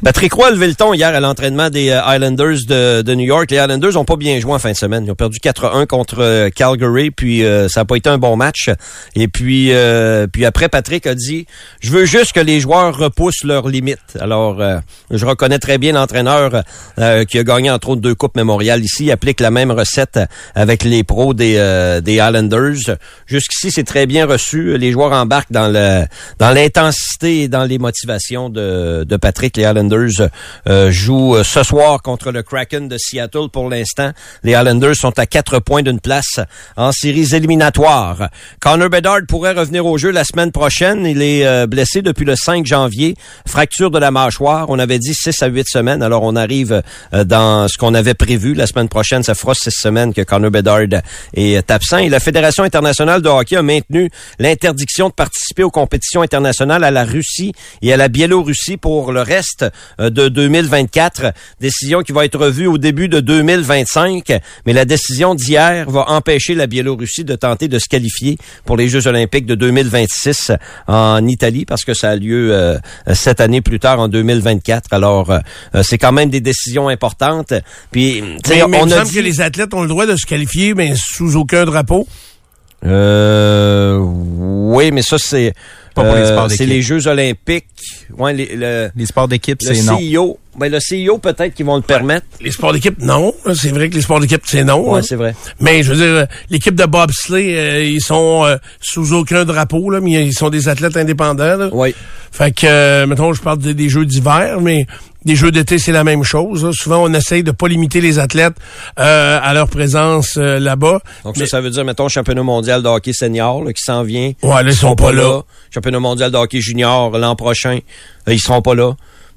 Patrick Roy a levé le ton hier à l'entraînement des euh, Islanders de, de New York. Les Islanders ont pas bien joué en fin de semaine. Ils ont perdu 4-1 contre euh, Calgary, puis euh, ça n'a pas été un bon match. Et puis, euh, puis après, Patrick a dit, je veux juste que les joueurs repoussent leurs limites. Alors, euh, je reconnais très bien l'entraîneur euh, qui a gagné entre autres deux coupes mémoriales ici. Il applique la même recette avec les pros des, des Islanders. Jusqu'ici, c'est très bien reçu. Les joueurs embarquent dans le dans l'intensité et dans les motivations de, de Patrick. Les Islanders euh, jouent euh, ce soir contre le Kraken de Seattle. Pour l'instant, les Islanders sont à quatre points d'une place en séries éliminatoires. Connor Bedard pourrait revenir au jeu la semaine prochaine. Il est euh, blessé depuis le 5 janvier. Fracture de la mâchoire. On avait dit 6 à 8 semaines. Alors, on arrive euh, dans ce qu'on avait prévu. La semaine prochaine, ça fera 6 semaines que Connor Bedard est absent. Et la Fédération internationale de hockey a maintenu l'interdiction de participer aux compétitions internationales à la Russie et à la Biélorussie pour le reste euh, de 2024. Décision qui va être revue au début de 2025. Mais la décision d'hier va empêcher la Biélorussie de tenter de se qualifier pour les Jeux olympiques de 2026 en Italie parce que ça a lieu euh, cette année plus tard en 2024. Alors, euh, c'est quand même des décisions importantes. Puis, Mais, mais il on a dit... que les athlètes ont le droit de se qualifier, mais sous aucun drapeau. Euh, oui, mais ça, c'est... Pas pour les euh, les Jeux olympiques. Ouais, les- le, Les sports d'équipe, le c'est non. CIO. Ben, le CIO, peut-être qu'ils vont le permettre. Les sports d'équipe, non. Là, C'est vrai que les sports d'équipe, c'est non. Ouais, là. c'est vrai. Mais je veux dire, l'équipe de bobsleigh, euh, ils sont euh, sous aucun drapeau, là, mais ils sont des athlètes indépendants. Là. Oui. Fait que, euh, mettons, je parle des, des jeux d'hiver, mais des jeux d'été, c'est la même chose. là. Souvent, on essaye de pas limiter les athlètes euh, à leur présence euh, là-bas. Donc, Mais- ça, ça veut dire, mettons, championnat mondial de hockey senior, là, qui s'en vient. Ouais, là, ils sont pas là. Championnat mondial de hockey junior l'an prochain. ils seront pas là.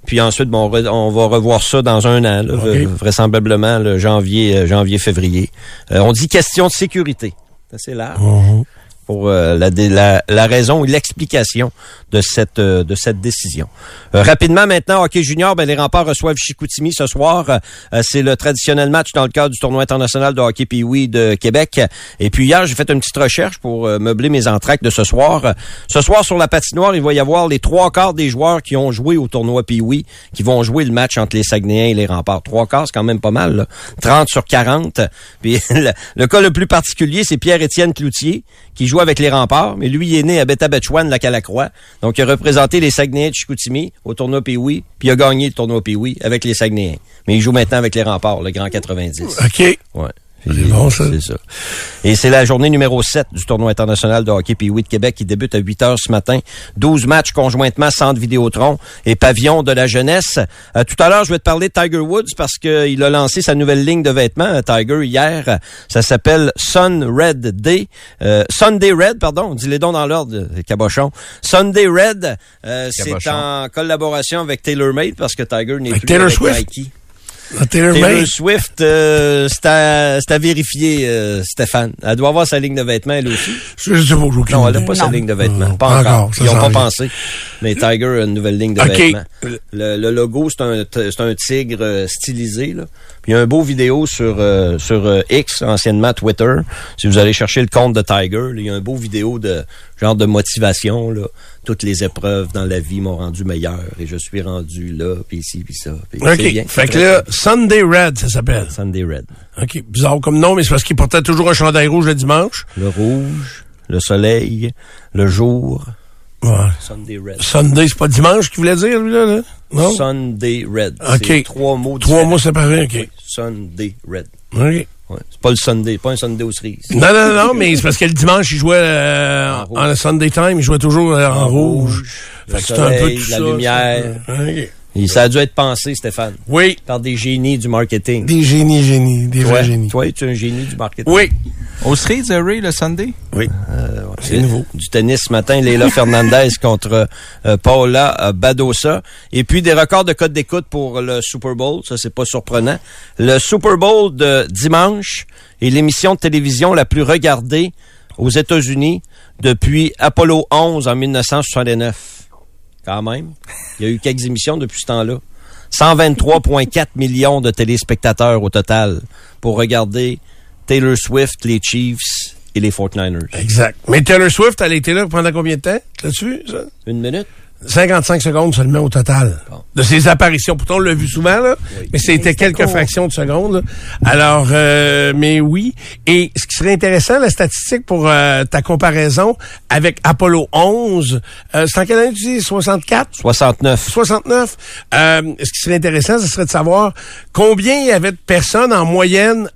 Puis ensuite, bon, on, va revoir ça dans un an, là, vraisemblablement le janvier, euh, janvier, février. Euh, on dit question de sécurité. C'est large. Mhm. Pour euh, la, la, la raison et l'explication de cette euh, de cette décision. Euh, rapidement maintenant, hockey junior, ben, les remparts reçoivent Chicoutimi ce soir. Euh, c'est le traditionnel match dans le cadre du tournoi international de hockey Pee-Wee de Québec. Et puis hier, j'ai fait une petite recherche pour euh, meubler mes entractes de ce soir. Euh, Ce soir, sur la patinoire, il va y avoir les trois quarts des joueurs qui ont joué au tournoi Pee-Wee qui vont jouer le match entre les Saguenayens et les remparts. Trois quarts, c'est quand même pas mal. Là. 30 sur 40. Puis le, le cas le plus particulier, c'est Pierre-Étienne Cloutier qui joue avec les remparts, mais lui, il est né à Beta-Betchouane, la Calacroix. Donc, il a représenté les Saguenayens de Chicoutimi au tournoi Pee-Wee, puis il a gagné le tournoi Pee-Wee avec les Saguenayens. Mais il joue maintenant avec les remparts, le grand 90. OK. Ouais. C'est bon, ça. C'est ça. Et c'est la journée numéro 7 du tournoi international de hockey Pee-Wee de Québec qui débute à 8 heures ce matin. 12 matchs conjointement Centre Vidéotron et Pavillon de la jeunesse. Euh, tout à l'heure, je vais te parler de Tiger Woods parce qu'il a lancé sa nouvelle ligne de vêtements, euh, Tiger, hier. Ça s'appelle Sun Red Day. Euh, Sunday Red, pardon. Dis-les donc dans l'ordre, euh, cabochon. Sunday Red, euh, c'est en collaboration avec TaylorMade parce que Tiger n'est plus Taylor avec Swift? Nike. Ah, Taylor Taylor May. Swift, euh, c'est à, c'est à vérifier, euh, Stéphane. Elle doit avoir sa ligne de vêtements, elle aussi. Je sais pas, j'ai aucune Non, elle n'a pas sa ligne de vêtements. Non, pas encore. Ils n'ont pas pensé. Mais Tiger a une nouvelle ligne de OK. vêtements. Le, le logo, c'est un, t- c'est un tigre euh, stylisé. Là. Puis il y a un beau vidéo sur, euh, sur euh, X, anciennement Twitter. Si vous allez chercher le compte de Tiger, là, il y a un beau vidéo de genre de motivation. Là. Toutes les épreuves dans la vie m'ont rendu meilleur et je suis rendu là, puis ici, puis ça. Bien, OK. Fait que là. Sunday Red, ça s'appelle. Sunday Red. OK. Bizarre comme nom, mais c'est parce qu'il portait toujours un chandail rouge le dimanche. Le rouge, le soleil, le jour. Ouais. Sunday Red. Sunday, c'est pas dimanche qu'il voulait dire, lui, là? là? Non? Sunday Red. OK. Trois mots Trois différents. mots séparés, OK. Sunday Red. OK. Ouais. C'est pas le Sunday, pas un Sunday aux cerises. Non, non, non, mais c'est parce que le dimanche, il jouait euh, En en. Sunday Time, il jouait toujours euh, en, rouge. Fait que un peu tout la ça, lumière. ça. Et ça a dû être pensé, Stéphane, Oui, par des génies du marketing. des génies, génies, des toi, vrais génies. toi, tu es un génie du marketing? Oui. Au Cerise, euh, Ray, le Sunday? Oui. Euh, ouais. C'est nouveau. Du tennis ce matin, Leila Fernandez contre euh, Paola euh, Badosa. Et puis des records de code d'écoute pour le Super Bowl. Ça, c'est pas surprenant. Le Super Bowl de dimanche est l'émission de télévision la plus regardée aux États-Unis depuis Apollo 11 en 1969. Quand même. Il y a eu quelques émissions depuis ce temps-là. 123,4 millions de téléspectateurs au total pour regarder Taylor Swift, les Chiefs et les 49ers. Exact. Mais Taylor Swift, elle était là pendant combien de temps? L'as-tu vu, ça? Une minute? 55 secondes seulement au total Bon. de ses apparitions. Pourtant, on l'a vu souvent, là, mais c'était quelques court. fractions de secondes. là. Alors, euh, mais oui. Et ce qui serait intéressant, la statistique pour euh, ta comparaison avec Apollo 11, euh, c'est en quelle année tu dis? 64? 69. 69. Euh, ce qui serait intéressant, ce serait de savoir combien il y avait de personnes en moyenne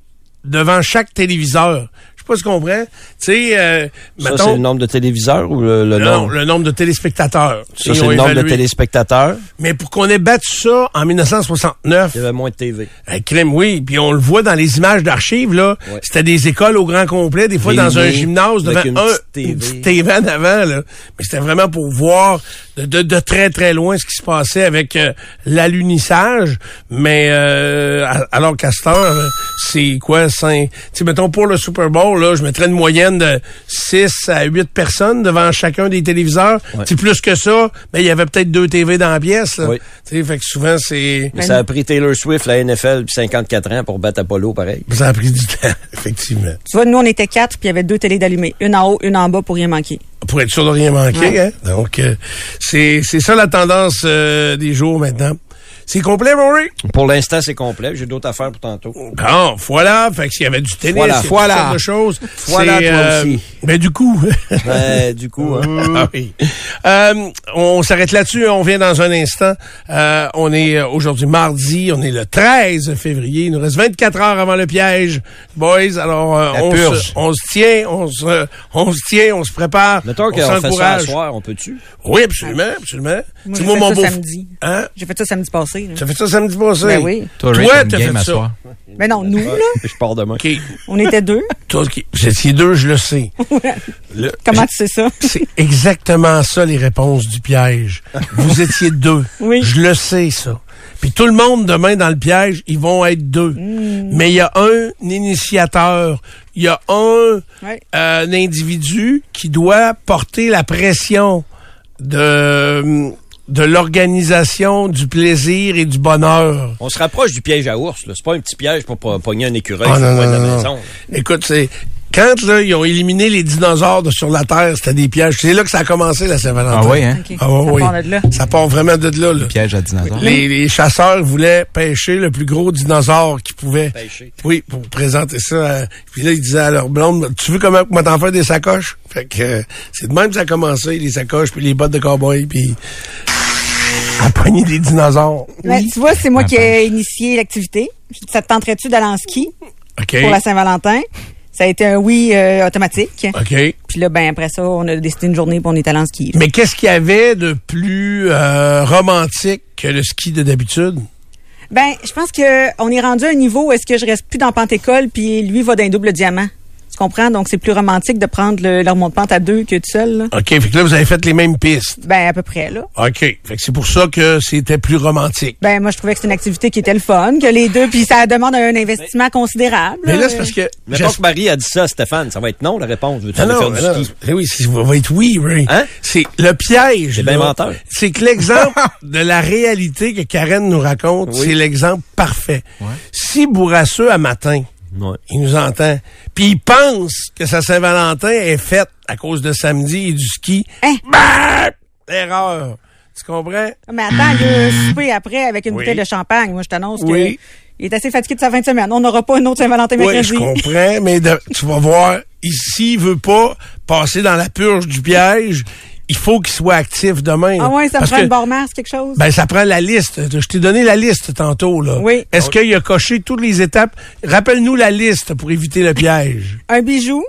devant chaque téléviseur. Pas si tu comprends. Tu sais, euh, Ça, c'est le nombre de téléviseurs ou le, le non, nombre? le nombre de téléspectateurs. Ça, c'est le nombre de téléspectateurs? Mais pour qu'on ait battu ça en 1969, Il y avait moins de TV. un crime, oui, puis on le voit dans les images d'archives, là. Ouais. C'était des écoles au grand complet, des fois dans un gymnase devant une un, petite TV. une petite TV en avant, là. Mais c'était vraiment pour voir de, de, de très, très loin ce qui se passait avec euh, l'alunissage. Mais euh, alors qu'à cette heure, euh, c'est quoi, cinq... Tu sais, mettons, pour le Super Bowl, là, je mettrais une moyenne de 6 à 8 personnes devant chacun des téléviseurs. Ouais. C'est plus que ça, mais il y avait peut-être deux TV dans la pièce, là. Oui. Tu sais, fait que souvent, c'est... Mais ça a pris Taylor Swift, la NFL, puis 54 ans pour battre Apollo, pareil. Ça a pris du temps, effectivement. Tu vois, nous, on était quatre, puis il y avait deux télés d'allumées. Une en haut, une en bas pour rien manquer. Pour être sûr de rien manquer, Ouais. hein? Donc, euh, c'est c'est ça la tendance euh, des jours maintenant. C'est complet, Rory? Pour l'instant, c'est complet. J'ai d'autres affaires pour tantôt. Bon, voilà. Fait que s'il y avait du tennis, Voilà, il y a toutes voilà. sortes de choses. Voilà, toi aussi. Ben, du coup... Ouais, du coup, hein. Ah oui. Euh, on s'arrête là-dessus. On vient dans un instant. Euh, on est euh, aujourd'hui mardi. On est le 13 février. Il nous reste 24 heures avant le piège, boys. Alors, euh, on, se, on se tient, on se, on se tient, on se prépare. Mettons on s'encourage. on peut-tu? Oui, absolument, absolument. Moi, Tu j'ai vois, fait beau- samedi. Hein? J'ai fait ça samedi passé. Là. Tu as fait ça samedi passé? Ben oui. Toi, Toi, t'as fait ça. Mais non, nous, là, Je pars demain. OK. on était deux. Toi, OK. Vous étiez deux, je le sais. Le- Comment tu sais ça? C'est exactement ça, les réponses du piège. Vous étiez deux. Oui. Je le sais, ça. Puis tout le monde, demain, dans le piège, ils vont être deux. Mais il y a un initiateur. Il y a un, Ouais. euh, un individu qui doit porter la pression de, de l'organisation du plaisir et du bonheur. On se rapproche du piège à ours, là. C'est pas un petit piège pour po- pogner un écureuil Ah, sur non, de la non, maison. non. Écoute, c'est quand là, ils ont éliminé les dinosaures de sur la Terre, c'était des pièges. C'est là que ça a commencé la Saint-Valentin. Ah oui, hein? Ah ouais, ça oui. part de là. Ça part vraiment de là. là. Piège à dinosaures. Les, les chasseurs voulaient pêcher le plus gros dinosaure qu'ils pouvaient. Pêcher. Oui, pour présenter ça. à- puis là, ils disaient à leur blonde, tu veux comment moi t'en faire des sacoches? Fait que euh, c'est de même que ça a commencé, les sacoches, puis les bottes de cowboy, puis à pogner des dinosaures. Ben, tu vois, c'est moi Ah, qui ai initié l'activité. J'ai dit, Ça te tenterait-tu d'aller en ski pour la Saint-Valentin? Ça a été un oui euh, automatique. OK. Puis là, ben après ça, on a décidé une journée pour on est allé en ski. Mais qu'est-ce qu'il y avait de plus euh, romantique que le ski de d'habitude? Ben, je pense que on est rendu à un niveau où est-ce que je reste plus dans Pantécole puis lui va d'un double diamant. Comprends? Donc, c'est plus romantique de prendre le, le remonte-pente à deux que tout seul. Là. OK, fait que là, vous avez fait les mêmes pistes. Ben, à peu près, là. OK, fait que c'est pour ça que c'était plus romantique. Ben, moi, je trouvais que c'est une activité qui était le fun, que les deux, puis ça demande un investissement considérable. Mais là, c'est parce que... Mettons que Marie a dit ça, Stéphane, ça va être non, la réponse. Veux-tu Ah faire mais du non. ski? Eh oui, ça va être oui, Ray. Hein? C'est le piège. C'est bien menteur. C'est que l'exemple de la réalité que Karen nous raconte, Oui. c'est l'exemple parfait. Si Bourrasseux, à matin, Ouais. il nous entend, puis il pense que sa Saint-Valentin est faite à cause de samedi et du ski, Hein? bah, erreur. Tu comprends? Mais attends, il a souper après avec une Oui. bouteille de champagne. Moi, je t'annonce Oui. que il est assez fatigué de sa fin de semaine. On n'aura pas une autre Saint-Valentin Oui, mercredi. je comprends, mais de- tu vas voir, ici, il veut pas passer dans la purge du piège, il faut qu'il soit actif demain. Ah ouais, ça prend que- une barre masse, quelque chose? Ben, ça prend la liste. Je t'ai donné la liste tantôt, là. Oui. Est-ce qu'il a coché toutes les étapes? Rappelle-nous la liste pour éviter le piège. un bijou,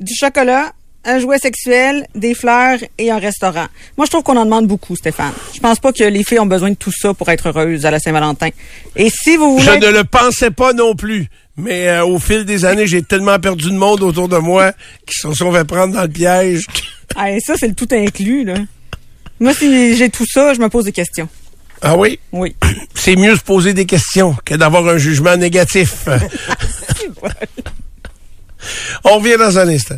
du chocolat, un jouet sexuel, des fleurs et un restaurant. Moi, je trouve qu'on en demande beaucoup, Stéphane. Je pense pas que les filles ont besoin de tout ça pour être heureuses à la Saint-Valentin. Et si vous voulez... Je ne le pensais pas non plus. Mais euh, au fil des années, j'ai tellement perdu de monde autour de moi qui se sont fait prendre dans le piège. Ah, et ça, c'est le tout inclus, là. Moi, si j'ai tout ça, je me pose des questions. Ah oui? Oui. C'est mieux se poser des questions que d'avoir un jugement négatif. On revient dans un instant.